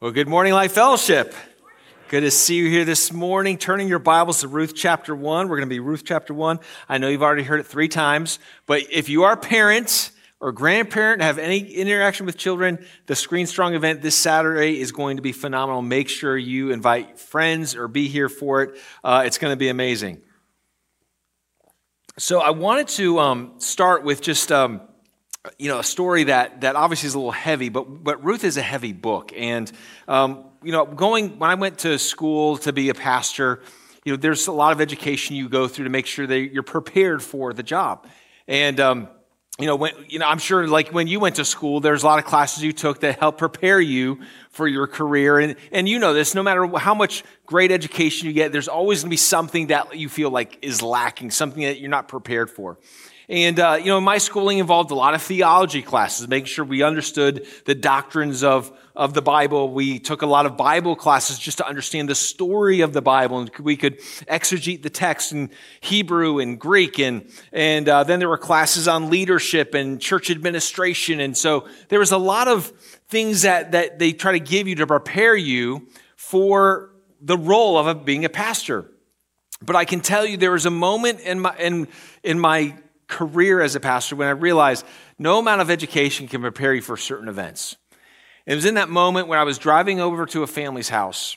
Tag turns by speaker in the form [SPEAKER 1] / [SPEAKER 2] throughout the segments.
[SPEAKER 1] Well, good morning, Life Fellowship. Good to see you here this morning. Turning your Bibles to Ruth chapter 1. We're going to be Ruth chapter 1. I know you've already heard it three times, but if you are parents or grandparent, have any interaction with children, the Screen Strong event this Saturday is going to be phenomenal. Make sure you invite friends or be here for it. Uh, it's going to be amazing. So I wanted to um, start with just. Um, you know, a story that, that obviously is a little heavy, but, but Ruth is a heavy book. And, um, you know, going, when I went to school to be a pastor, you know, there's a lot of education you go through to make sure that you're prepared for the job. And, um, you know, when, you know, I'm sure like when you went to school, there's a lot of classes you took that help prepare you for your career. And, and you know this, no matter how much great education you get, there's always going to be something that you feel like is lacking, something that you're not prepared for. And, uh, you know, my schooling involved a lot of theology classes, making sure we understood the doctrines of, of the Bible. We took a lot of Bible classes just to understand the story of the Bible, and we could exegete the text in Hebrew and Greek. And, and uh, then there were classes on leadership and church administration. And so there was a lot of things that, that they try to give you to prepare you for the role of being a pastor. But I can tell you there was a moment in my, in, in my career as a pastor when I realized no amount of education can prepare you for certain events. It was in that moment when I was driving over to a family's house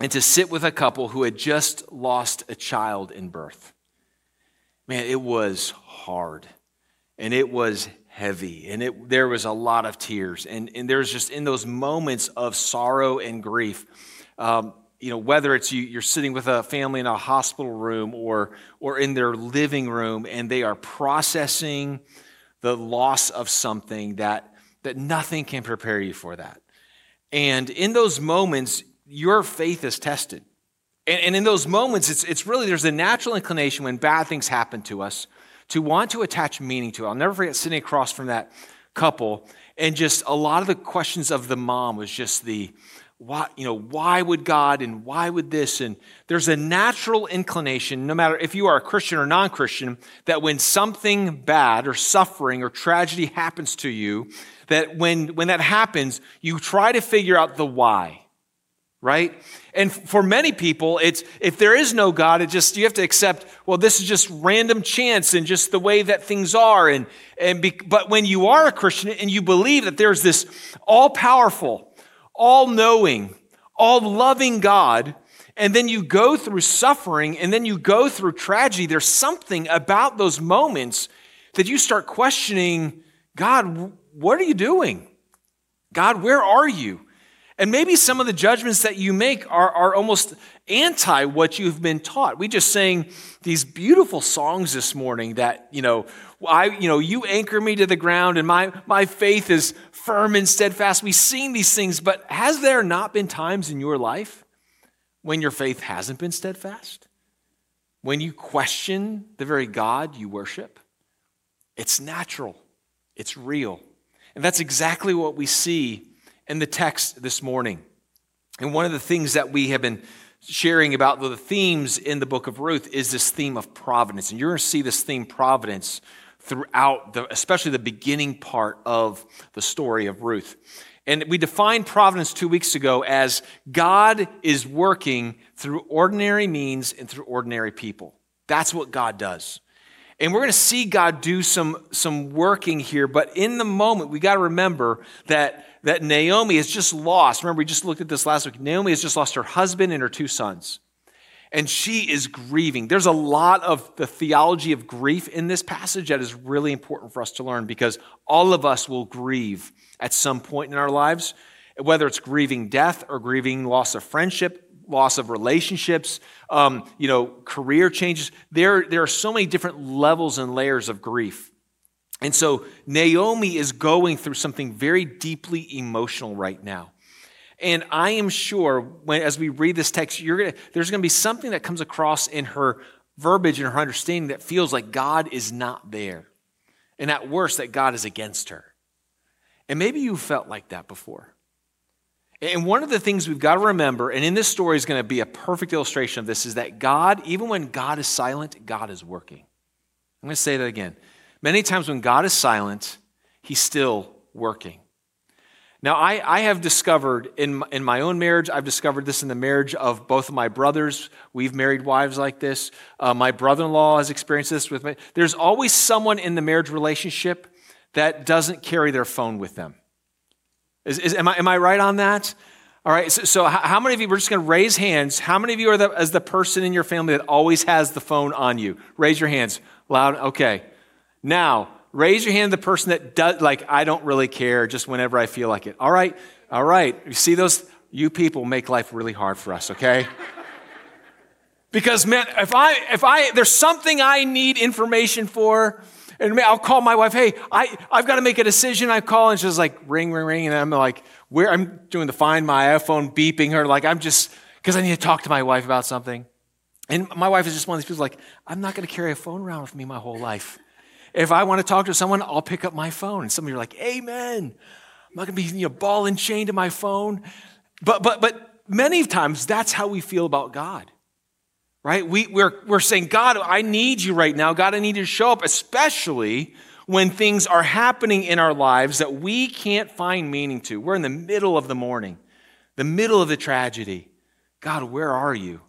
[SPEAKER 1] and to sit with a couple who had just lost a child in birth. Man, it was hard and it was heavy and it, there was a lot of tears. And, and there's just in those moments of sorrow and grief, um, you know, whether it's you, you're sitting with a family in a hospital room or, or in their living room and they are processing the loss of something that, that nothing can prepare you for that. And in those moments, your faith is tested. And, and in those moments, it's, it's really, there's a natural inclination when bad things happen to us to want to attach meaning to it. I'll never forget sitting across from that couple and just a lot of the questions of the mom was just the, why, you know, why would God and why would this? And there's a natural inclination, no matter if you are a Christian or non Christian, that when something bad or suffering or tragedy happens to you, that when, when that happens, you try to figure out the why, right? And for many people, it's if there is no God, it just you have to accept. Well, this is just random chance and just the way that things are. And and be, but when you are a Christian and you believe that there's this all powerful, all knowing, all loving God, and then you go through suffering and then you go through tragedy, there's something about those moments that you start questioning God, what are you doing? God, where are you? And maybe some of the judgments that you make are, are almost anti what you've been taught. We just sang these beautiful songs this morning that, you know, I, you know, you anchor me to the ground and my, my faith is firm and steadfast. We sing these things, but has there not been times in your life when your faith hasn't been steadfast? When you question the very God you worship? It's natural, it's real. And that's exactly what we see in the text this morning. And one of the things that we have been sharing about the themes in the book of Ruth is this theme of providence. And you're going to see this theme, providence, throughout, the, especially the beginning part of the story of Ruth. And we defined providence two weeks ago as God is working through ordinary means and through ordinary people. That's what God does. And we're going to see God do some, some working here, but in the moment, we got to remember that, that Naomi has just lost. Remember, we just looked at this last week. Naomi has just lost her husband and her two sons and she is grieving. There's a lot of the theology of grief in this passage that is really important for us to learn because all of us will grieve at some point in our lives, whether it's grieving death or grieving loss of friendship, loss of relationships, um, you know, career changes. There, there are so many different levels and layers of grief. And so Naomi is going through something very deeply emotional right now. And I am sure when, as we read this text, gonna, there's going to be something that comes across in her verbiage and her understanding that feels like God is not there. And at worst, that God is against her. And maybe you felt like that before. And one of the things we've got to remember, and in this story is going to be a perfect illustration of this, is that God, even when God is silent, God is working. I'm going to say that again. Many times when God is silent, He's still working. Now, I, I have discovered in, in my own marriage, I've discovered this in the marriage of both of my brothers. We've married wives like this. Uh, my brother in law has experienced this with me. There's always someone in the marriage relationship that doesn't carry their phone with them. Is, is, am, I, am I right on that? All right, so, so how many of you, we're just going to raise hands. How many of you are the, as the person in your family that always has the phone on you? Raise your hands. Loud, okay. Now, raise your hand the person that does, like, I don't really care, just whenever I feel like it. All right, all right. You see those? You people make life really hard for us, okay? because, man, if I, if I, there's something I need information for, and I'll call my wife, hey, I, I've got to make a decision. I call, and she's like, ring, ring, ring. And I'm like, where? I'm doing the find my iPhone, beeping her. Like, I'm just, because I need to talk to my wife about something. And my wife is just one of these people like, I'm not going to carry a phone around with me my whole life. If I want to talk to someone, I'll pick up my phone. And some of you are like, Amen. I'm not going to be you know, ball and chain to my phone. But, but, but many times that's how we feel about God right? We, we're, we're saying, God, I need you right now. God, I need you to show up, especially when things are happening in our lives that we can't find meaning to. We're in the middle of the mourning, the middle of the tragedy. God, where are you?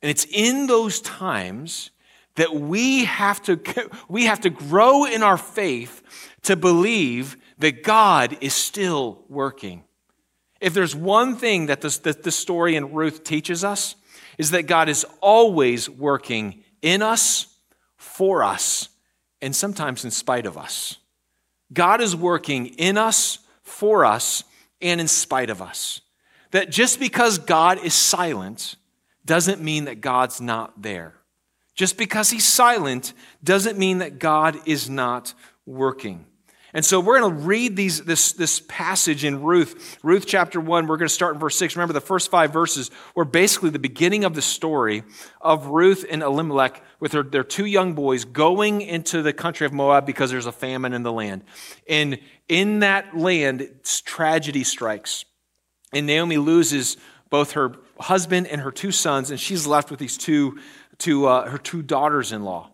[SPEAKER 1] And it's in those times that we have to, we have to grow in our faith to believe that God is still working. If there's one thing that this, that this story in Ruth teaches us, is that God is always working in us, for us, and sometimes in spite of us. God is working in us, for us, and in spite of us. That just because God is silent doesn't mean that God's not there. Just because he's silent doesn't mean that God is not working. And so we're going to read these, this, this passage in Ruth, Ruth chapter 1. We're going to start in verse 6. Remember, the first five verses were basically the beginning of the story of Ruth and Elimelech with her, their two young boys going into the country of Moab because there's a famine in the land. And in that land, tragedy strikes. And Naomi loses both her husband and her two sons, and she's left with these two, two uh, her two daughters in law.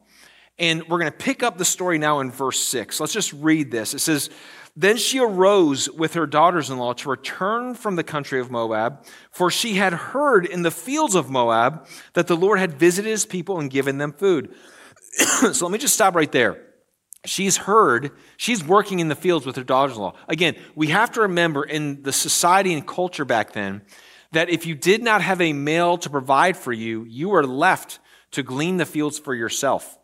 [SPEAKER 1] And we're going to pick up the story now in verse 6. Let's just read this. It says, Then she arose with her daughters in law to return from the country of Moab, for she had heard in the fields of Moab that the Lord had visited his people and given them food. so let me just stop right there. She's heard, she's working in the fields with her daughters in law. Again, we have to remember in the society and culture back then that if you did not have a male to provide for you, you were left to glean the fields for yourself.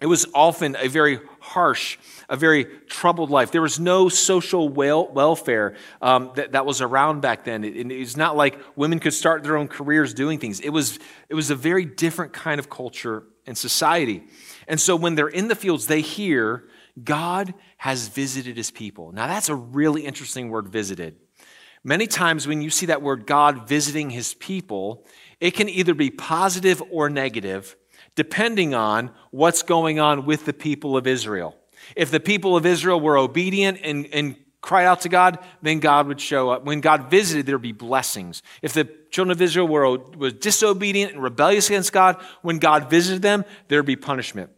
[SPEAKER 1] It was often a very harsh, a very troubled life. There was no social wel- welfare um, that, that was around back then. It, it's not like women could start their own careers doing things. It was, it was a very different kind of culture and society. And so when they're in the fields, they hear God has visited his people. Now, that's a really interesting word, visited. Many times when you see that word God visiting his people, it can either be positive or negative depending on what's going on with the people of Israel. If the people of Israel were obedient and, and cried out to God, then God would show up. When God visited, there would be blessings. If the children of Israel were, were disobedient and rebellious against God, when God visited them, there would be punishment.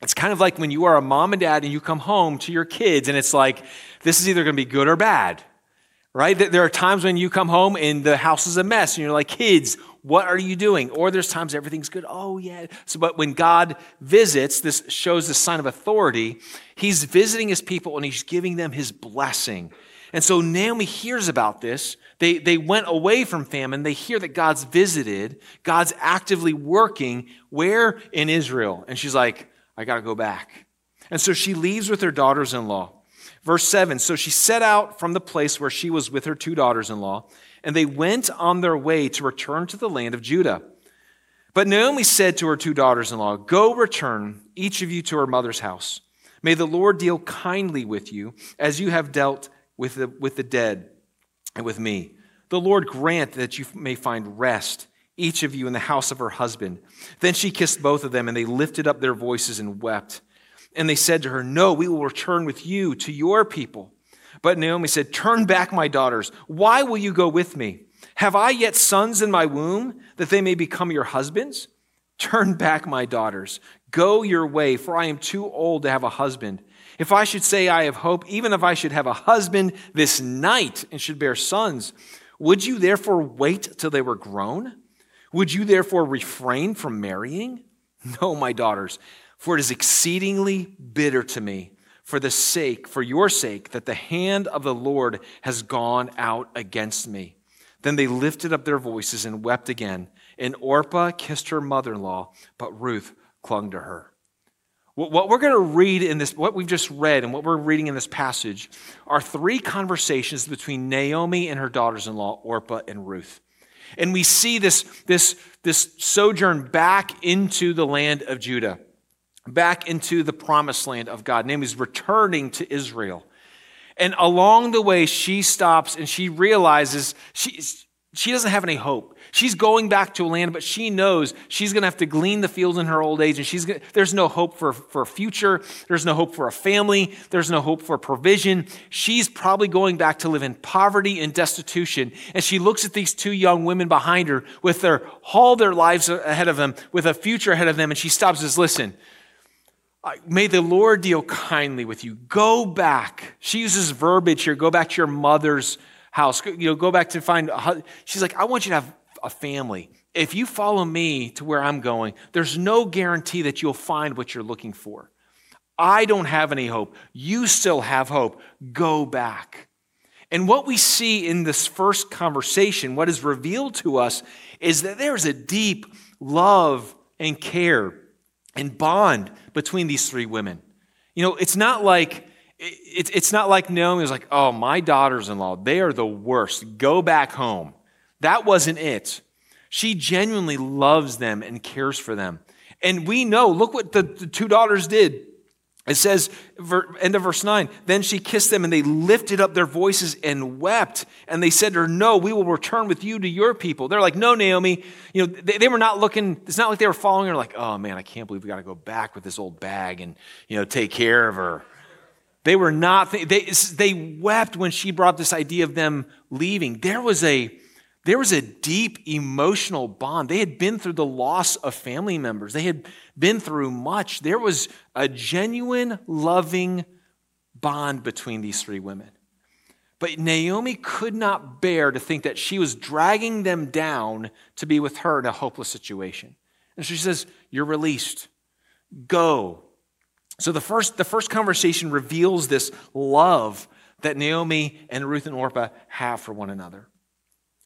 [SPEAKER 1] It's kind of like when you are a mom and dad and you come home to your kids and it's like, this is either going to be good or bad, right? There are times when you come home and the house is a mess and you're like, kids, what are you doing? Or there's times everything's good. Oh, yeah. So, but when God visits, this shows the sign of authority. He's visiting his people and he's giving them his blessing. And so Naomi hears about this. They, they went away from famine. They hear that God's visited, God's actively working. Where? In Israel. And she's like, I got to go back. And so she leaves with her daughters in law. Verse 7 So she set out from the place where she was with her two daughters in law and they went on their way to return to the land of Judah. But Naomi said to her two daughters in law, Go return, each of you to her mother's house. May the Lord deal kindly with you, as you have dealt with the, with the dead and with me. The Lord grant that you may find rest, each of you in the house of her husband. Then she kissed both of them, and they lifted up their voices and wept. And they said to her, No, we will return with you to your people. But Naomi said, Turn back, my daughters. Why will you go with me? Have I yet sons in my womb that they may become your husbands? Turn back, my daughters. Go your way, for I am too old to have a husband. If I should say I have hope, even if I should have a husband this night and should bear sons, would you therefore wait till they were grown? Would you therefore refrain from marrying? No, my daughters, for it is exceedingly bitter to me for the sake, for your sake, that the hand of the Lord has gone out against me. Then they lifted up their voices and wept again. And Orpah kissed her mother in law, but Ruth clung to her. What we're going to read in this, what we've just read and what we're reading in this passage are three conversations between Naomi and her daughters in law, Orpah and Ruth. And we see this, this, this sojourn back into the land of Judah, back into the promised land of God. Naomi's returning to Israel. And along the way, she stops and she realizes she, she doesn't have any hope. She's going back to a land, but she knows she's going to have to glean the fields in her old age, and she's gonna, there's no hope for, for a future. There's no hope for a family. There's no hope for provision. She's probably going back to live in poverty and destitution. And she looks at these two young women behind her with their all their lives ahead of them, with a future ahead of them, and she stops and says, Listen, Uh, may the Lord deal kindly with you. Go back. She uses verbiage here. Go back to your mother's house. You know, go back to find. She's like, I want you to have a family. If you follow me to where I'm going, there's no guarantee that you'll find what you're looking for. I don't have any hope. You still have hope. Go back. And what we see in this first conversation, what is revealed to us, is that there's a deep love and care and bond between these three women. You know, it's not like it's not like Naomi was like, oh, my daughters in law, they are the worst. Go back home. That wasn't it. She genuinely loves them and cares for them. And we know, look what the, the two daughters did. It says, end of verse 9, then she kissed them and they lifted up their voices and wept. And they said to her, No, we will return with you to your people. They're like, No, Naomi. You know, they, they were not looking, it's not like they were following her, like, Oh man, I can't believe we got to go back with this old bag and, you know, take care of her. They were not, they, they wept when she brought this idea of them leaving. There was a, there was a deep emotional bond. They had been through the loss of family members, they had been through much. There was a genuine, loving bond between these three women. But Naomi could not bear to think that she was dragging them down to be with her in a hopeless situation. And she says, You're released. Go. So the first, the first conversation reveals this love that Naomi and Ruth and Orpah have for one another.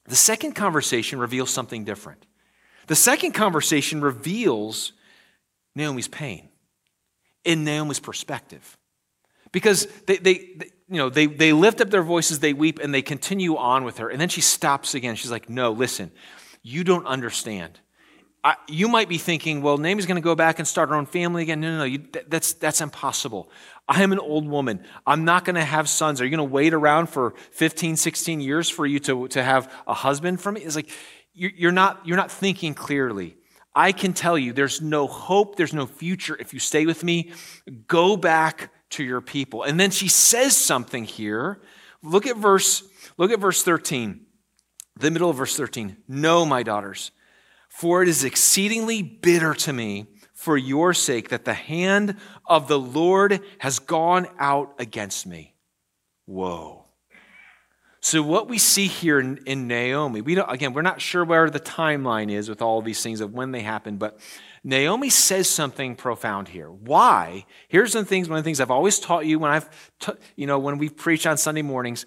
[SPEAKER 1] The second conversation reveals something different. The second conversation reveals Naomi's pain in Naomi's perspective. Because they, they, they, you know, they, they lift up their voices, they weep, and they continue on with her. And then she stops again. She's like, No, listen, you don't understand. I, you might be thinking, well, Naomi's going to go back and start her own family again. No, no, no, you, that's, that's impossible. I am an old woman. I'm not going to have sons. Are you going to wait around for 15, 16 years for you to, to have a husband for me? It's like, you're not, you're not thinking clearly. I can tell you there's no hope, there's no future if you stay with me. Go back to your people. And then she says something here. Look at verse, look at verse 13. The middle of verse 13. No, my daughters, for it is exceedingly bitter to me for your sake that the hand of the Lord has gone out against me. Whoa. So, what we see here in, in Naomi, we don't, again, we're not sure where the timeline is with all these things of when they happened, but Naomi says something profound here. Why? Here's the things, one of the things I've always taught you when I've, t- you know, when we preach on Sunday mornings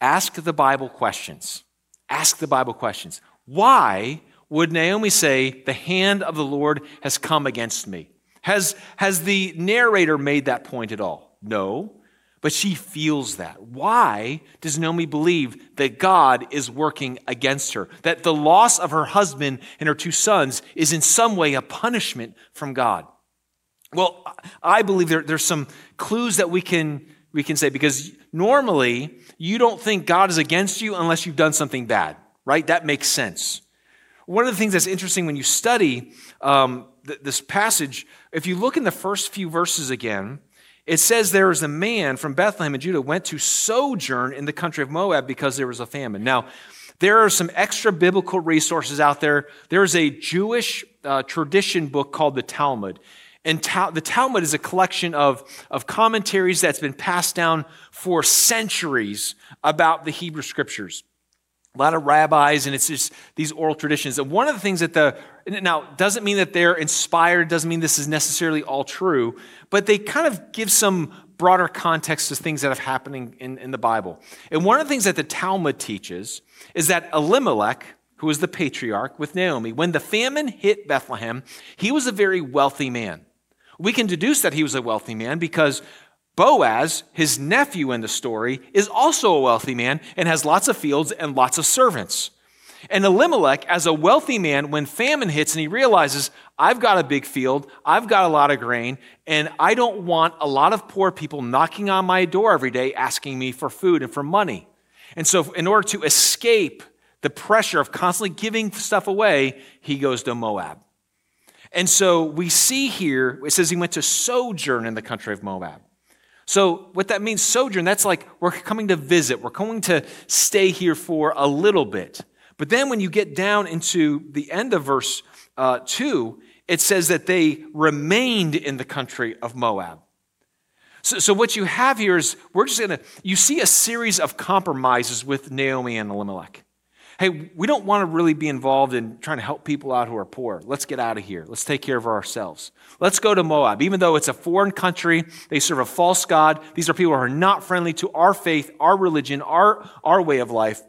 [SPEAKER 1] ask the Bible questions. Ask the Bible questions. Why would Naomi say, The hand of the Lord has come against me? Has, has the narrator made that point at all? No, but she feels that. Why does Naomi believe that God is working against her? That the loss of her husband and her two sons is in some way a punishment from God? Well, I believe there, there's some clues that we can, we can say because normally you don't think God is against you unless you've done something bad, right? That makes sense. One of the things that's interesting when you study um, th- this passage, if you look in the first few verses again, it says there was a man from Bethlehem in Judah went to sojourn in the country of Moab because there was a famine. Now, there are some extra biblical resources out there. There is a Jewish uh, tradition book called the Talmud. And ta- the Talmud is a collection of, of commentaries that's been passed down for centuries about the Hebrew scriptures. A lot of rabbis, and it's just these oral traditions. And one of the things that the, now, doesn't mean that they're inspired, doesn't mean this is necessarily all true, but they kind of give some broader context to things that are happening in, in the Bible. And one of the things that the Talmud teaches is that Elimelech, who was the patriarch with Naomi, when the famine hit Bethlehem, he was a very wealthy man. We can deduce that he was a wealthy man because Boaz, his nephew in the story, is also a wealthy man and has lots of fields and lots of servants. And Elimelech, as a wealthy man, when famine hits and he realizes, I've got a big field, I've got a lot of grain, and I don't want a lot of poor people knocking on my door every day asking me for food and for money. And so, in order to escape the pressure of constantly giving stuff away, he goes to Moab. And so we see here, it says he went to sojourn in the country of Moab. So, what that means, sojourn, that's like we're coming to visit, we're going to stay here for a little bit. But then when you get down into the end of verse uh, 2, it says that they remained in the country of Moab. So, so what you have here is we're just going to, you see a series of compromises with Naomi and Elimelech hey, we don't want to really be involved in trying to help people out who are poor. Let's get out of here. Let's take care of ourselves. Let's go to Moab. Even though it's a foreign country, they serve a false God. These are people who are not friendly to our faith, our religion, our, our way of life.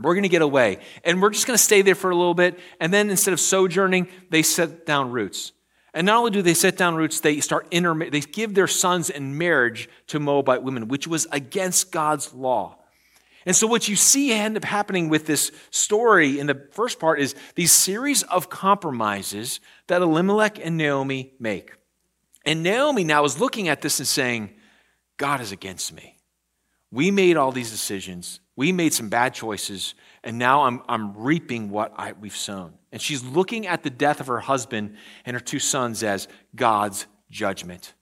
[SPEAKER 1] We're going to get away. And we're just going to stay there for a little bit. And then instead of sojourning, they set down roots. And not only do they set down roots, they start inter- they give their sons in marriage to Moabite women, which was against God's law. And so, what you see end up happening with this story in the first part is these series of compromises that Elimelech and Naomi make. And Naomi now is looking at this and saying, God is against me. We made all these decisions, we made some bad choices, and now I'm, I'm reaping what I, we've sown. And she's looking at the death of her husband and her two sons as God's judgment,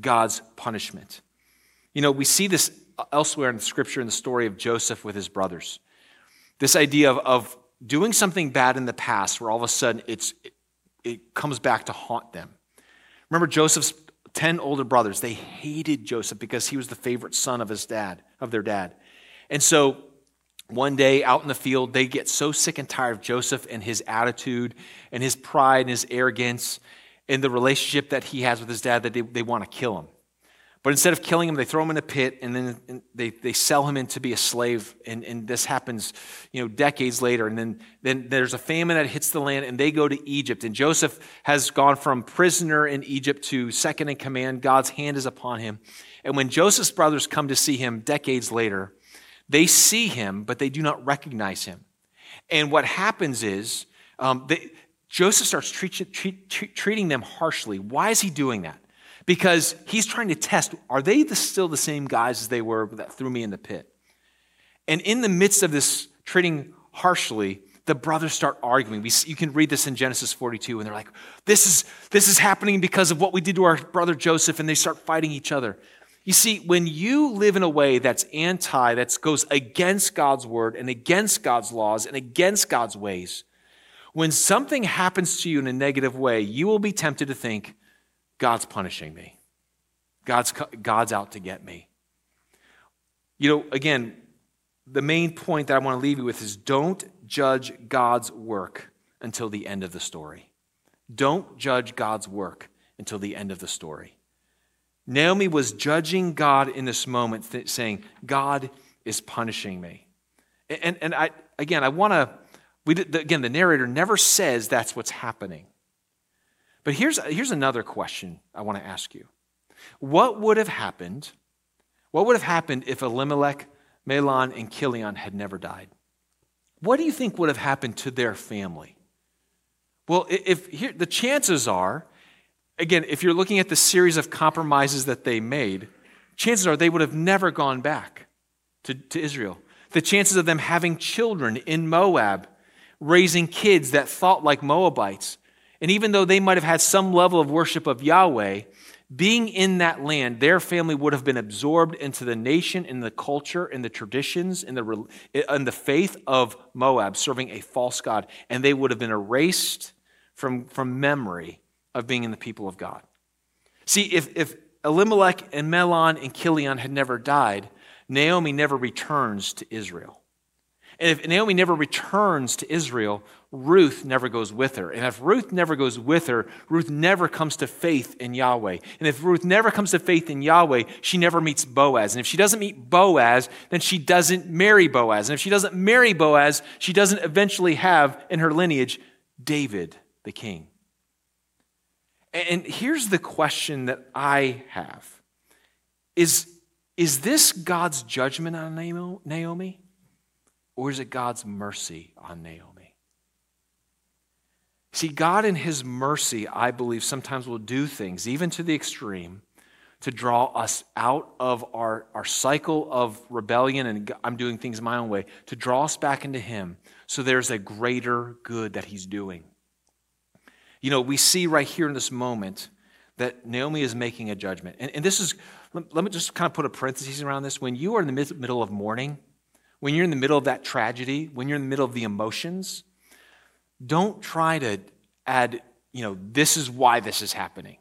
[SPEAKER 1] God's punishment. You know, we see this elsewhere in the scripture in the story of Joseph with his brothers. This idea of, of doing something bad in the past where all of a sudden it's, it, it comes back to haunt them. Remember Joseph's 10 older brothers, they hated Joseph because he was the favorite son of his dad, of their dad. And so one day out in the field, they get so sick and tired of Joseph and his attitude and his pride and his arrogance and the relationship that he has with his dad that they, they want to kill him. But instead of killing him, they throw him in a pit and then they, they sell him in to be a slave. And, and this happens, you know, decades later. And then, then there's a famine that hits the land and they go to Egypt. And Joseph has gone from prisoner in Egypt to second in command. God's hand is upon him. And when Joseph's brothers come to see him decades later, they see him, but they do not recognize him. And what happens is um, they, Joseph starts treat, treat, treat, treating them harshly. Why is he doing that? Because he's trying to test are they the, still the same guys as they were that threw me in the pit? And in the midst of this treating harshly, the brothers start arguing. We, you can read this in Genesis 42, and they're like, this is, this is happening because of what we did to our brother Joseph, and they start fighting each other. You see, when you live in a way that's anti, that goes against God's word and against God's laws and against God's ways, when something happens to you in a negative way, you will be tempted to think, God's punishing me. God's, God's out to get me. You know, again, the main point that I want to leave you with is don't judge God's work until the end of the story. Don't judge God's work until the end of the story. Naomi was judging God in this moment, th- saying, God is punishing me. And, and I, again, I want to, again, the narrator never says that's what's happening. But here's, here's another question I want to ask you. What would have happened? What would have happened if Elimelech, Mahlon, and Chilion had never died? What do you think would have happened to their family? Well, if here, the chances are, again, if you're looking at the series of compromises that they made, chances are they would have never gone back to, to Israel. The chances of them having children in Moab, raising kids that thought like Moabites, and even though they might have had some level of worship of Yahweh, being in that land, their family would have been absorbed into the nation, in the culture, in the traditions, in the, in the faith of Moab, serving a false God. And they would have been erased from, from memory of being in the people of God. See, if, if Elimelech and Mahlon and Chilion had never died, Naomi never returns to Israel. And if Naomi never returns to Israel, Ruth never goes with her. And if Ruth never goes with her, Ruth never comes to faith in Yahweh. And if Ruth never comes to faith in Yahweh, she never meets Boaz. And if she doesn't meet Boaz, then she doesn't marry Boaz. And if she doesn't marry Boaz, she doesn't eventually have in her lineage David, the king. And here's the question that I have Is, is this God's judgment on Naomi? Or is it God's mercy on Naomi? See, God in His mercy, I believe, sometimes will do things, even to the extreme, to draw us out of our, our cycle of rebellion and I'm doing things my own way, to draw us back into Him so there's a greater good that He's doing. You know, we see right here in this moment that Naomi is making a judgment. And, and this is, let, me just kind of put a parenthesis around this. When you are in the mid, middle of mourning, when you're in the middle of that tragedy, when you're in the middle of the emotions, don't try to add, you know, this is why this is happening.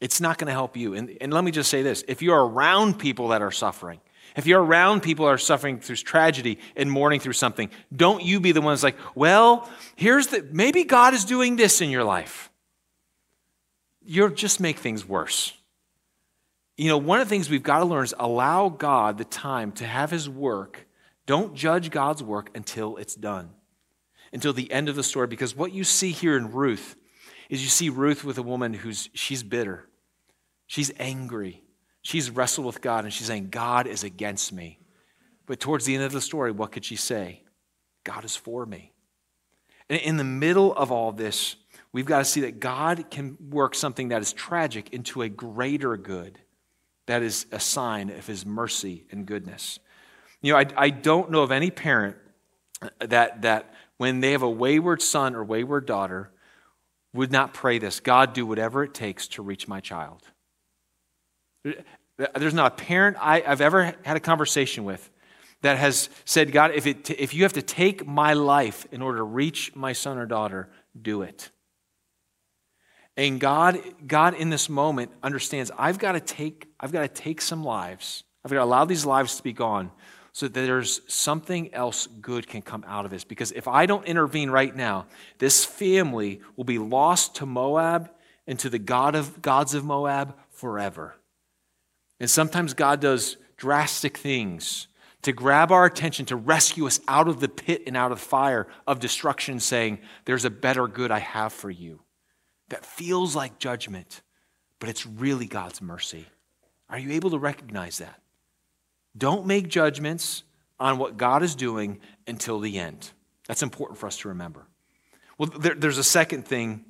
[SPEAKER 1] It's not going to help you. And, and let me just say this if you're around people that are suffering, if you're around people that are suffering through tragedy and mourning through something, don't you be the ones like, well, here's the, maybe God is doing this in your life. You'll just make things worse. You know, one of the things we've got to learn is allow God the time to have his work. Don't judge God's work until it's done, until the end of the story. Because what you see here in Ruth is you see Ruth with a woman who's, she's bitter, she's angry, She's wrestled with God and she's saying, God is against me. But towards the end of the story, what could she say? God is for me. And in the middle of all this, we've got to see that God can work something that is tragic into a greater good that is a sign of his mercy and goodness. You know, I, I don't know of any parent that, that when they have a wayward son or wayward daughter would not pray this God, do whatever it takes to reach my child. There's not a parent I, have ever had a conversation with that has said, God, if, it, if you have to take my life in order to reach my son or daughter, do it. And God, God in this moment understands I've got to take, I've got to take some lives. I've got to allow these lives to be gone so that there's something else good can come out of this. Because if I don't intervene right now, this family will be lost to Moab and to the God of gods of Moab forever. And sometimes God does drastic things to grab our attention, to rescue us out of the pit and out of the fire of destruction, saying, There's a better good I have for you. That feels like judgment, but it's really God's mercy. Are you able to recognize that? Don't make judgments on what God is doing until the end. That's important for us to remember. Well, there, there's a second thing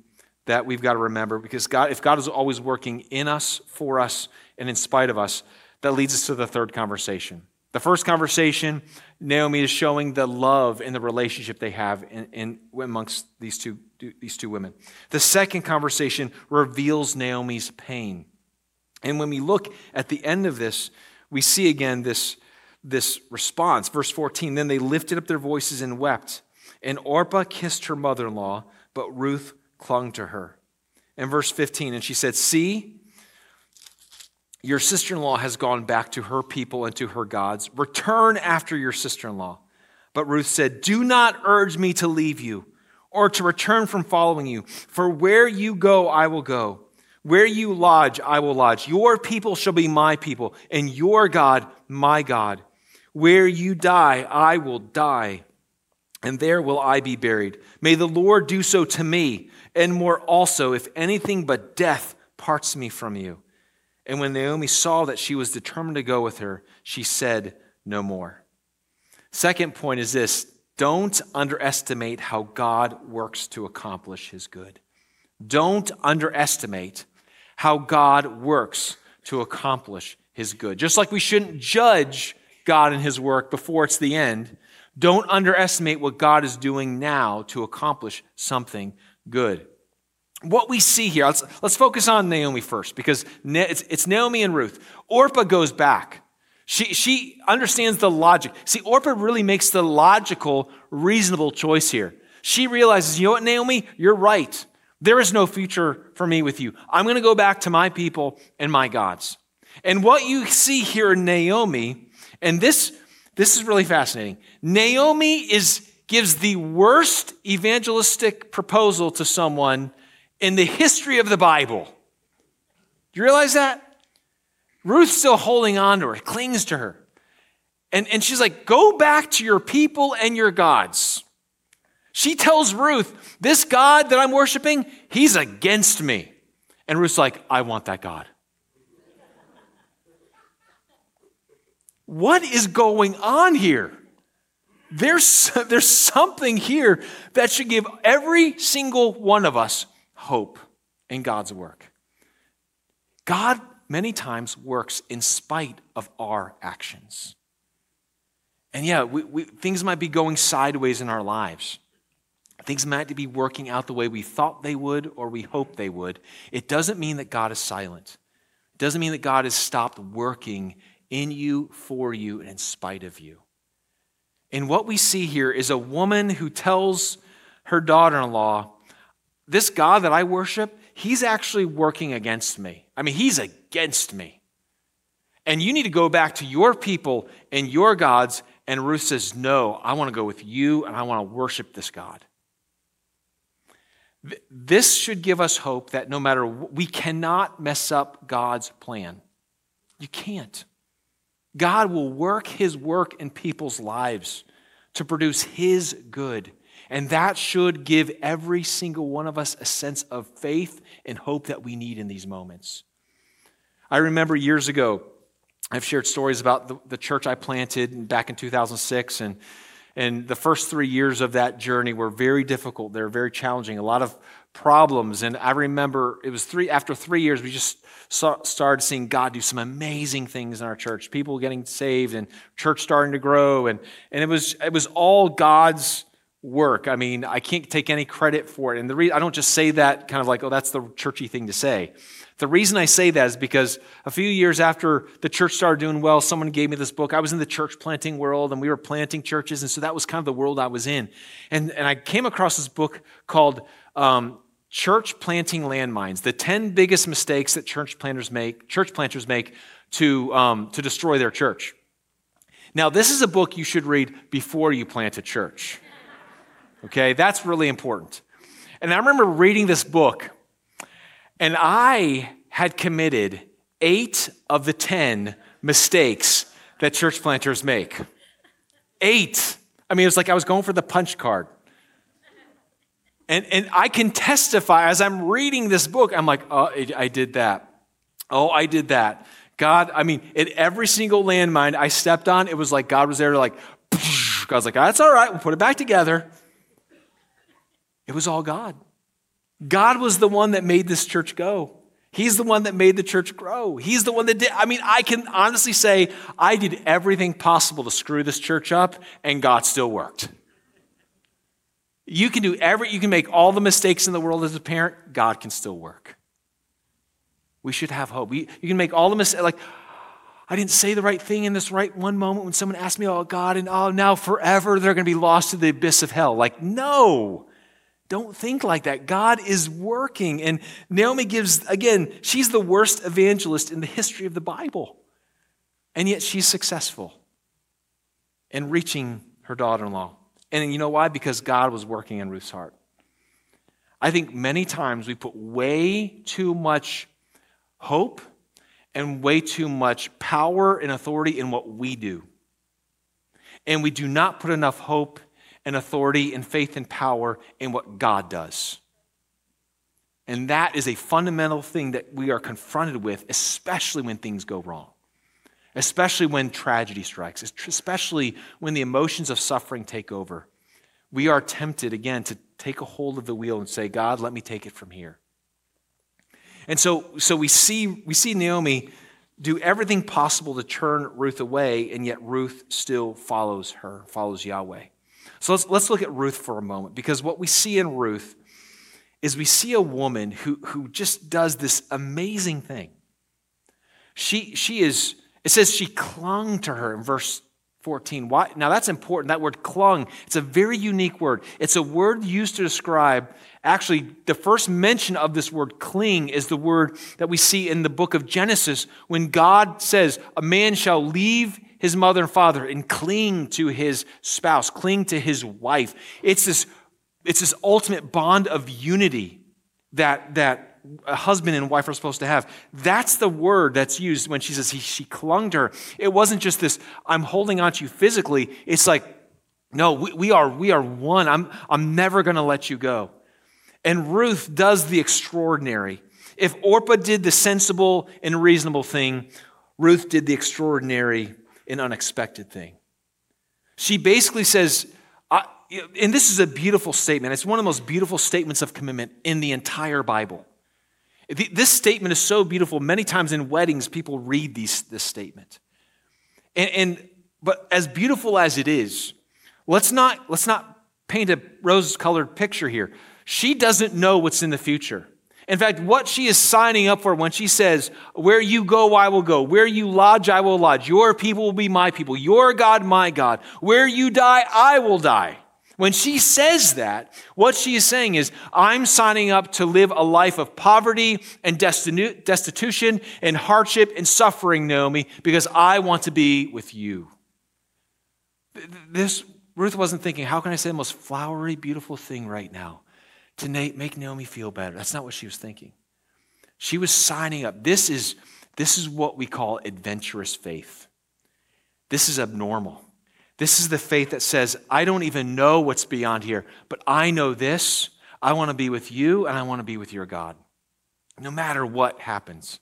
[SPEAKER 1] that we've got to remember because God, if God is always working in us, for us, and in spite of us, that leads us to the third conversation. The first conversation, Naomi is showing the love in the relationship they have in, in, amongst these two, these two women. The second conversation reveals Naomi's pain. And when we look at the end of this, we see again this, this response. Verse 14 Then they lifted up their voices and wept. And Orpah kissed her mother in law, but Ruth clung to her. In verse 15, and she said, See, your sister in law has gone back to her people and to her gods. Return after your sister in law. But Ruth said, Do not urge me to leave you or to return from following you, for where you go, I will go. Where you lodge, I will lodge. Your people shall be my people, and your God, my God. Where you die, I will die, and there will I be buried. May the Lord do so to me, and more also, if anything but death parts me from you. And when Naomi saw that she was determined to go with her, she said no more. Second point is this don't underestimate how God works to accomplish his good. Don't underestimate how God works to accomplish his good. Just like we shouldn't judge God and his work before it's the end, don't underestimate what God is doing now to accomplish something good what we see here, let's, let's focus on Naomi first because it's, it's Naomi and Ruth. Orpah goes back. She, she understands the logic. See, Orpah really makes the logical, reasonable choice here. She realizes, you know what, Naomi, you're right. There is no future for me with you. I'm going to go back to my people and my gods. And what you see here in Naomi, and this, this is really fascinating. Naomi is, gives the worst evangelistic proposal to someone in the history of the Bible. Do you realize that? Ruth's still holding on to her, clings to her. And, and she's like, Go back to your people and your gods. She tells Ruth, This God that I'm worshiping, he's against me. And Ruth's like, I want that God. What is going on here? There's, there's something here that should give every single one of us hope in God's work. God many times works in spite of our actions. And yeah, we, we, things might be going sideways in our lives. Things might be working out the way we thought they would or we hoped they would. It doesn't mean that God is silent. It doesn't mean that God has stopped working in you, for you, and in spite of you. And what we see here is a woman who tells her daughter in law, This God that I worship, he's actually working against me. I mean, he's against me. And you need to go back to your people and your gods. And Ruth says, No, I want to go with you and I want to worship this God. This should give us hope that no matter we cannot mess up God's plan. You can't. God will work his work in people's lives to produce his good. And that should give every single one of us a sense of faith and hope that we need in these moments. I remember years ago, I've shared stories about the, the church I planted back in 2006, and, and the first three years of that journey were very difficult. They were very challenging, a lot of problems. And I remember it was three, after three years, we just saw, started seeing God do some amazing things in our church. People getting saved and church starting to grow. And, and it, was, it was all God's work. I mean, I can't take any credit for it. And the re- I don't just say that kind of like, oh, that's the churchy thing to say. The reason I say that is because a few years after the church started doing well, someone gave me this book. I was in the church planting world and we were planting churches. And so that was kind of the world I was in. And, and I came across this book called um, Church Planting Landmines The 10 Biggest Mistakes That Church Planters Make, church planters make to, um, to destroy their church. Now, this is a book you should read before you plant a church. Okay, that's really important. And I remember reading this book, and I had committed eight of the 10 mistakes that church planters make. Eight. I mean, it was like I was going for the punch card. And, and I can testify as I'm reading this book, I'm like, oh, I did that. Oh, I did that. God, I mean, at every single landmine I stepped on, it was like God was there to like, God's like, that's all right, we'll put it back together. It was all God. God was the one that made this church go. He's the one that made the church grow. He's the one that did. I mean, I can honestly say I did everything possible to screw this church up, and God still worked. You can do every, you can make all the mistakes in the world as a parent, God can still work. We should have hope. We, you can make all the mistakes, like, I didn't say the right thing in this right one moment when someone asked me, oh, God, and oh, now forever they're going to be lost to the abyss of hell. Like, no. Don't think like that. God is working. And Naomi gives, again, she's the worst evangelist in the history of the Bible. And yet she's successful in reaching her daughter in law. And you know why? Because God was working in Ruth's heart. I think many times we put way too much hope and way too much power and authority in what we do. And we do not put enough hope and authority and faith and power in what God does. And that is a fundamental thing that we are confronted with, especially when things go wrong, especially when tragedy strikes, especially when the emotions of suffering take over. We are tempted, again, to take a hold of the wheel and say, God, let me take it from here. And so, so we, see, we see Naomi do everything possible to turn Ruth away, and yet Ruth still follows her, follows Yahweh. So let's, let's look at Ruth for a moment because what we see in Ruth is we see a woman who, who just does this amazing thing. She, she is, it says she clung to her in verse 14. Why? Now that's important. That word clung, it's a very unique word. It's a word used to describe, actually, the first mention of this word cling is the word that we see in the book of Genesis when God says, A man shall leave his mother and father and cling to his spouse, cling to his wife. It's this, it's this ultimate bond of unity that, that a husband and wife are supposed to have. That's the word that's used when she says he, she clung to her. It wasn't just this, I'm holding on to you physically. It's like, no, we, we are, we are one. I'm, I'm never going to let you go. And Ruth does the extraordinary. If Orpah did the sensible and reasonable thing, Ruth did the extraordinary and unexpected thing. She basically says, and this is a beautiful statement. It's one of the most beautiful statements of commitment in the entire Bible. This statement is so beautiful. Many times in weddings, people read these, this statement. And, and but as beautiful as it is, let's not, let's not paint a rose-colored picture here. She doesn't know what's in the future. In fact, what she is signing up for when she says, Where you go, I will go. Where you lodge, I will lodge. Your people will be my people. Your God, my God. Where you die, I will die. When she says that, what she is saying is, I'm signing up to live a life of poverty and destitution and hardship and suffering, Naomi, because I want to be with you. This, Ruth wasn't thinking, how can I say the most flowery, beautiful thing right now to make Naomi feel better? That's not what she was thinking. She was signing up. This is, this is what we call adventurous faith. This is abnormal. This is the faith that says, I don't even know what's beyond here, but I know this. I want to be with you and I want to be with your God, no matter what happens.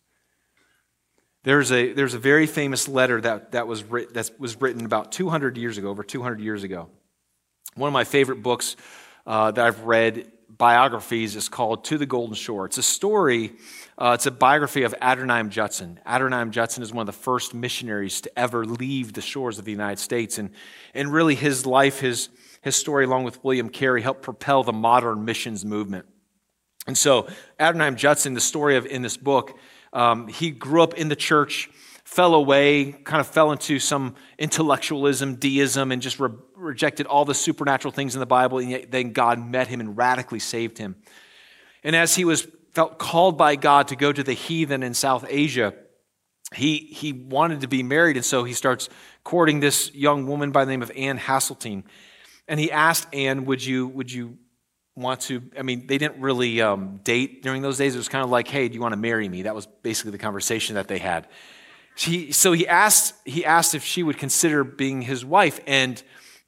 [SPEAKER 1] There's a, there's a very famous letter that, that, was writ, that was written about 200 years ago, over 200 years ago. One of my favorite books uh, that I've read, biographies, is called To the Golden Shore. It's a story uh, it's a biography of Adoniram Judson. Adoniram Judson is one of the first missionaries to ever leave the shores of the United States. And, and really, his life, his, his story, along with William Carey, helped propel the modern missions movement. And so, Adoniram Judson, the story of in this book, um, he grew up in the church, fell away, kind of fell into some intellectualism, deism, and just re- rejected all the supernatural things in the Bible. And yet, then God met him and radically saved him. And as he was felt called by God to go to the heathen in South Asia. He, he wanted to be married, and so he starts courting this young woman by the name of Anne Hasseltine. And he asked Anne, Would you, would you want to? I mean, they didn't really um, date during those days. It was kind of like, Hey, do you want to marry me? That was basically the conversation that they had. She, so he asked, he asked if she would consider being his wife, and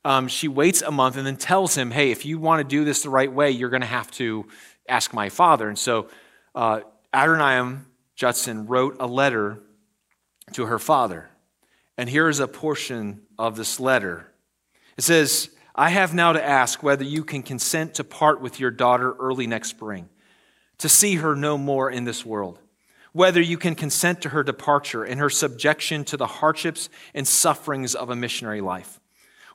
[SPEAKER 1] um, she waits a month and then tells him, Hey, if you want to do this the right way, you're going to have to ask my father. And so uh, Adoniram Judson wrote a letter to her father. And here is a portion of this letter. It says, I have now to ask whether you can consent to part with your daughter early next spring, to see her no more in this world. Whether you can consent to her departure and her subjection to the hardships and sufferings of a missionary life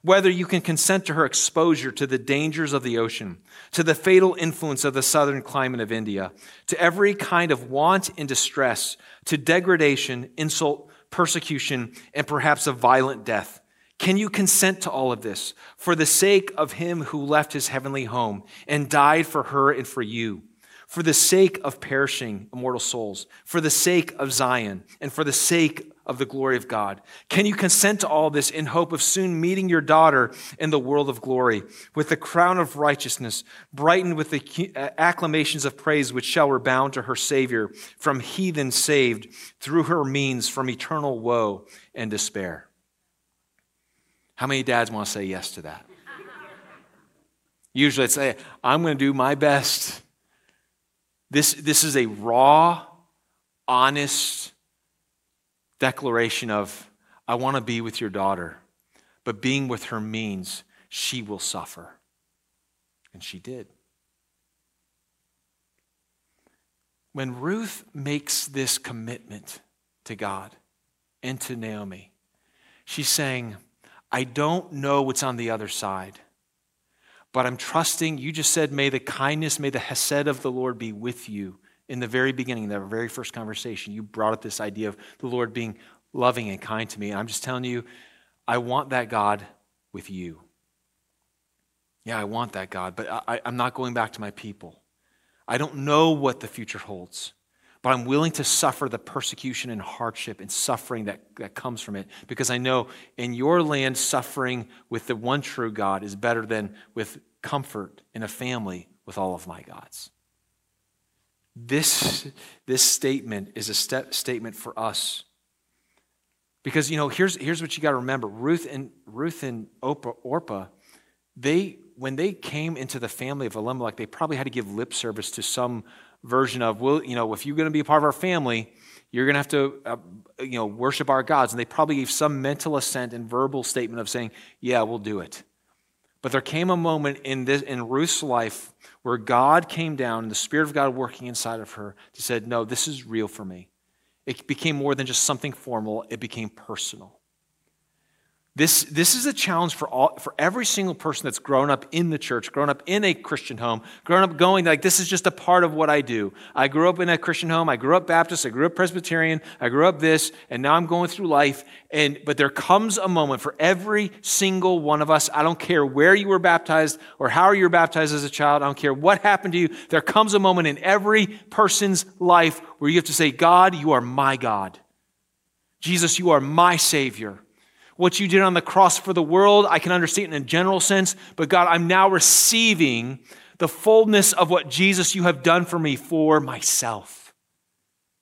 [SPEAKER 1] whether you can consent to her exposure to the dangers of the ocean, to the fatal influence of the southern climate of India, to every kind of want and distress, to degradation, insult, persecution, and perhaps a violent death. Can you consent to all of this for the sake of him who left his heavenly home and died for her and for you? For the sake of perishing immortal souls, for the sake of Zion, and for the sake of the glory of God? Can you consent to all this in hope of soon meeting your daughter in the world of glory with the crown of righteousness, brightened with the acclamations of praise which shall rebound to her Savior, from heathen saved through her means from eternal woe and despair? How many dads want to say yes to that? Usually I'd say, I'm going to do my best. This, this is a raw, honest, declaration of, I want to be with your daughter, but being with her means she will suffer. And she did. When Ruth makes this commitment to God and to Naomi, she's saying, I don't know what's on the other side, but I'm trusting. You just said, May the kindness, may the Hesed of the Lord be with you in the very beginning, the very first conversation, you brought up this idea of the Lord being loving and kind to me. And I'm just telling you, I want that God with you. Yeah, I want that God, but I, I'm not going back to my people. I don't know what the future holds, but I'm willing to suffer the persecution and hardship and suffering that, that comes from it because I know in your land, suffering with the one true God is better than with comfort in a family with all of my gods. This, this statement is a step, statement for us. Because, you know, here's, here's what you got to remember Ruth and, Ruth and Oprah, Orpah, they, when they came into the family of Elimelech, they probably had to give lip service to some version of, well, you know, if you're going to be a part of our family, you're going to have to, uh, you know, worship our gods. And they probably gave some mental assent and verbal statement of saying, yeah, we'll do it. But there came a moment in, this, in Ruth's life where God came down, and the Spirit of God working inside of her, to said, No, this is real for me. It became more than just something formal, it became personal. This, this is a challenge for, all, for every single person that's grown up in the church, grown up in a Christian home, grown up going like, this is just a part of what I do. I grew up in a Christian home. I grew up Baptist. I grew up Presbyterian. I grew up this, and now I'm going through life. And, but there comes a moment for every single one of us. I don't care where you were baptized or how you were baptized as a child. I don't care what happened to you. There comes a moment in every person's life where you have to say, God, you are my God. Jesus, you are my Savior what you did on the cross for the world, I can understand in a general sense, but God, I'm now receiving the fullness of what Jesus you have done for me for myself.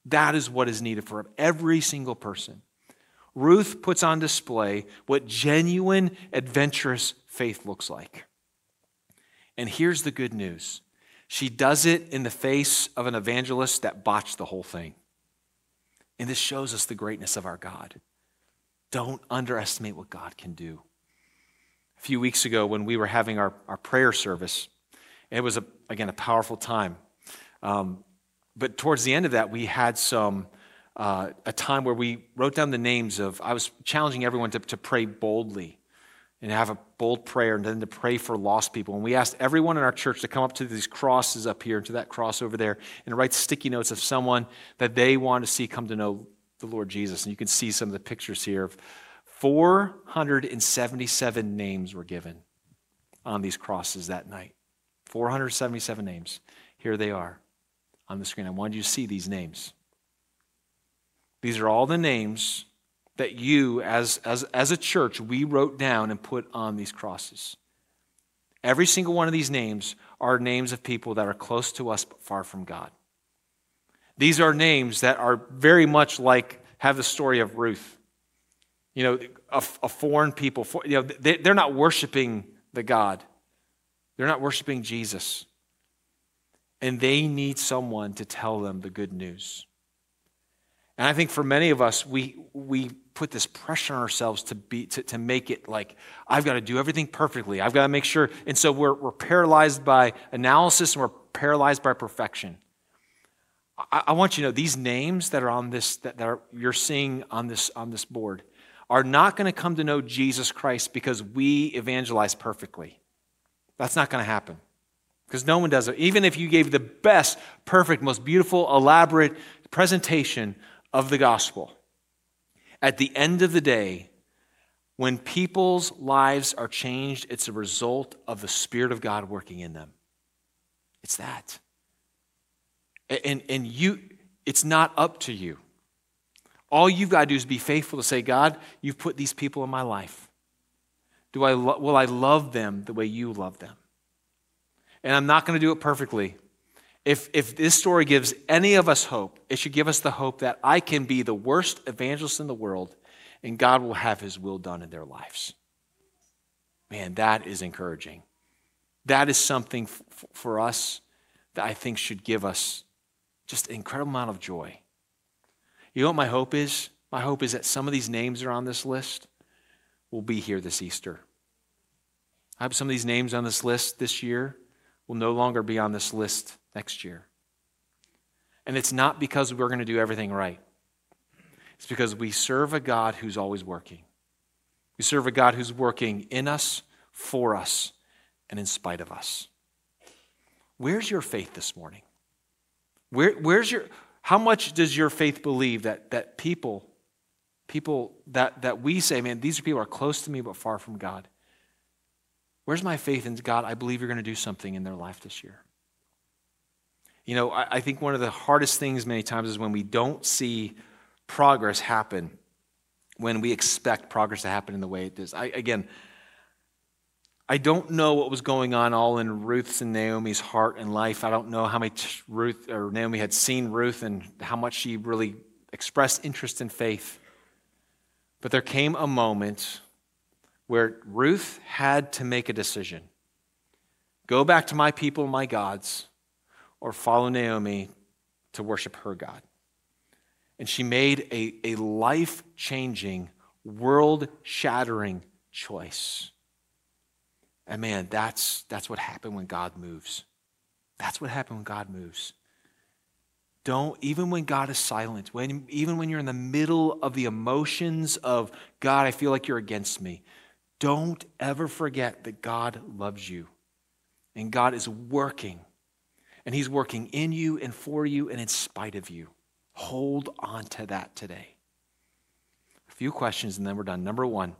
[SPEAKER 1] That is what is needed for every single person. Ruth puts on display what genuine, adventurous faith looks like. And here's the good news she does it in the face of an evangelist that botched the whole thing. And this shows us the greatness of our God. Don't underestimate what God can do. A few weeks ago, when we were having our, our prayer service, it was, a, again, a powerful time. Um, but towards the end of that, we had some, uh, a time where we wrote down the names of, I was challenging everyone to, to pray boldly and have a bold prayer and then to pray for lost people. And we asked everyone in our church to come up to these crosses up here, to that cross over there, and write sticky notes of someone that they want to see come to know the Lord Jesus. And you can see some of the pictures here of 477 names were given on these crosses that night. 477 names. Here they are on the screen. I wanted you to see these names. These are all the names that you, as, as, as a church, we wrote down and put on these crosses. Every single one of these names are names of people that are close to us but far from God. These are names that are very much like, have the story of Ruth. You know, a, a foreign people. For, you know, they, they're not worshiping the God, they're not worshiping Jesus. And they need someone to tell them the good news. And I think for many of us, we, we put this pressure on ourselves to, be, to, to make it like, I've got to do everything perfectly. I've got to make sure. And so we're, we're paralyzed by analysis and we're paralyzed by perfection. I, want you to know these names that are on this, that, that are, you're seeing on this, on this board, are not going to come to know Jesus Christ because we evangelize perfectly. That's not going to happen. Because no one does it. Even if you gave the best, perfect, most beautiful, elaborate presentation of the gospel, at the end of the day, when people's lives are changed, it's a result of the Spirit of God working in them. It's that. And, and you, it's not up to you. All you've got to do is be faithful to say, God, you've put these people in my life. Do I lo- will I love them the way you love them? And I'm not going to do it perfectly. If, if this story gives any of us hope, it should give us the hope that I can be the worst evangelist in the world and God will have his will done in their lives. Man, that is encouraging. That is something f- for us that I think should give us just an incredible amount of joy. You know what my hope is? My hope is that some of these names that are on this list will be here this Easter. I hope some of these names on this list this year will no longer be on this list next year. And it's not because we're going to do everything right. It's because we serve a God who's always working. We serve a God who's working in us, for us, and in spite of us. Where's your faith this morning? Where, where's your, how much does your faith believe that, that people, people that, that we say, man, these are people are close to me but far from God. Where's my faith in God? I believe you're going to do something in their life this year. You know, I, I think one of the hardest things many times is when we don't see progress happen, when we expect progress to happen in the way it does. I, again, I don't know what was going on all in Ruth's and Naomi's heart and life. I don't know how much Ruth or Naomi had seen Ruth and how much she really expressed interest in faith. But there came a moment where Ruth had to make a decision go back to my people, my gods, or follow Naomi to worship her God. And she made a, a life changing, world shattering choice. And man, that's, that's what happened when God moves. That's what happened when God moves. Don't, even when God is silent, when, even when you're in the middle of the emotions of, God, I feel like you're against me, don't ever forget that God loves you and God is working. And He's working in you and for you and in spite of you. Hold on to that today. A few questions and then we're done. Number one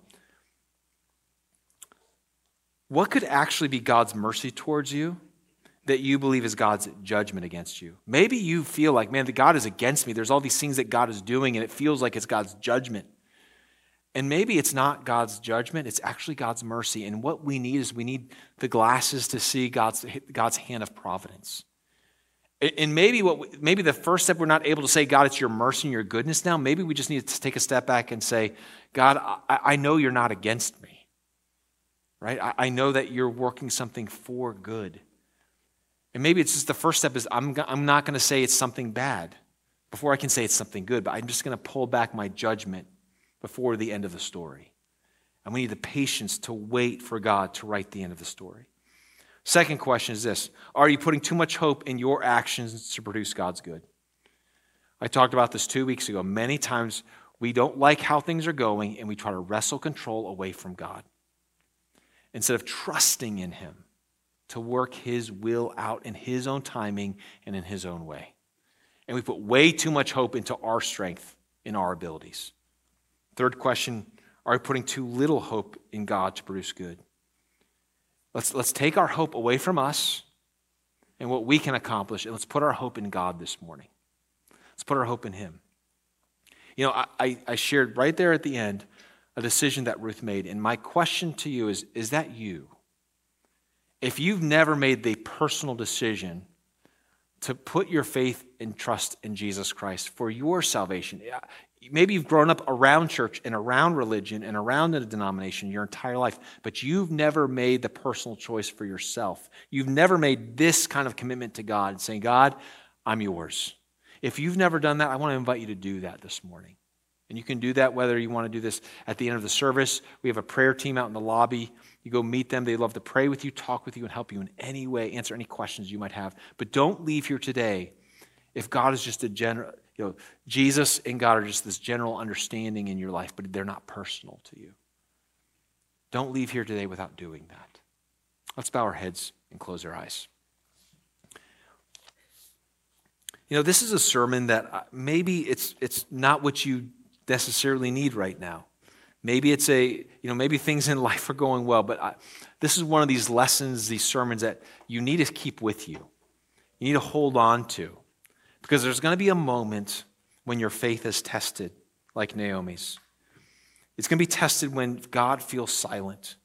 [SPEAKER 1] What could actually be God's mercy towards you? that you believe is God's judgment against you. Maybe you feel like, man, that God is against me. There's all these things that God is doing, and it feels like it's God's judgment. And maybe it's not God's judgment, it's actually God's mercy. And what we need is we need the glasses to see God's, God's hand of providence. And maybe what maybe the first step we're not able to say, God, it's your mercy and your goodness now. Maybe we just need to take a step back and say, God, I, I know you're not against me. Right? I, I know that you're working something for good. And maybe it's just the first step is I'm, I'm not going to say it's something bad before I can say it's something good, but I'm just going to pull back my judgment before the end of the story. And we need the patience to wait for God to write the end of the story. Second question is this Are you putting too much hope in your actions to produce God's good? I talked about this two weeks ago. Many times we don't like how things are going and we try to wrestle control away from God instead of trusting in Him to work His will out in His own timing and in His own way. And we put way too much hope into our strength, in our abilities. Third question Are we putting too little hope in God to produce good? Let's, let's take our hope away from us and what we can accomplish, and let's put our hope in God this morning. Let's put our hope in Him. You know, I, I shared right there at the end a decision that Ruth made, and my question to you is Is that you? if you've never made the personal decision to put your faith and trust in Jesus Christ for your salvation, maybe you've grown up around church and around religion and around a denomination your entire life, but you've never made the personal choice for yourself. You've never made this kind of commitment to God, saying, God, I'm yours. If you've never done that, I want to invite you to do that this morning. And you can do that whether you want to do this at the end of the service. We have a prayer team out in the lobby. You go meet them. They love to pray with you, talk with you, and help you in any way, answer any questions you might have. But don't leave here today if God is just a general, you know, Jesus and God are just this general understanding in your life, but they're not personal to you. Don't leave here today without doing that. Let's bow our heads and close our eyes. You know, this is a sermon that uh, maybe it's, it's not what you necessarily need right now. Maybe it's a, you know, maybe things in life are going well, but I, this is one of these lessons, these sermons that you need to keep with you. You need to hold on to. Because there's going to be a moment when your faith is tested, like Naomi's. It's going to be tested when God feels silent.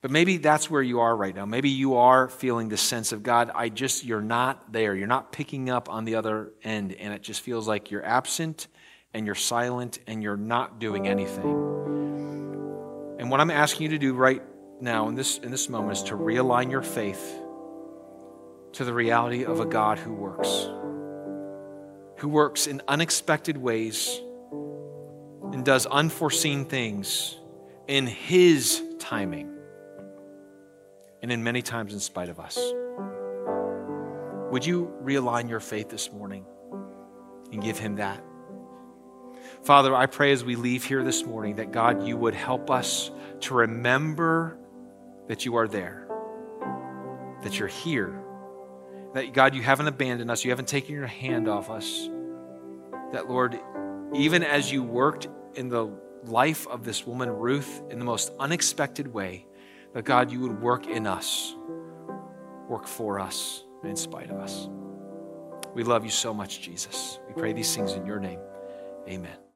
[SPEAKER 1] But maybe that's where you are right now. Maybe you are feeling the sense of God, I just, you're not there. You're not picking up on the other end, and it just feels like you're absent and you're silent and you're not doing anything. And what I'm asking you to do right now in this, in this moment is to realign your faith to the reality of a God who works, who works in unexpected ways and does unforeseen things in His timing and in many times in spite of us. Would you realign your faith this morning and give Him that? Father, I pray as we leave here this morning that God, you would help us to remember that you are there, that you're here, that God, you haven't abandoned us, you haven't taken your hand off us, that Lord, even as you worked in the life of this woman, Ruth, in the most unexpected way, that God, you would work in us, work for us, in spite of us. We love you so much, Jesus. We pray these things in your name. Amen.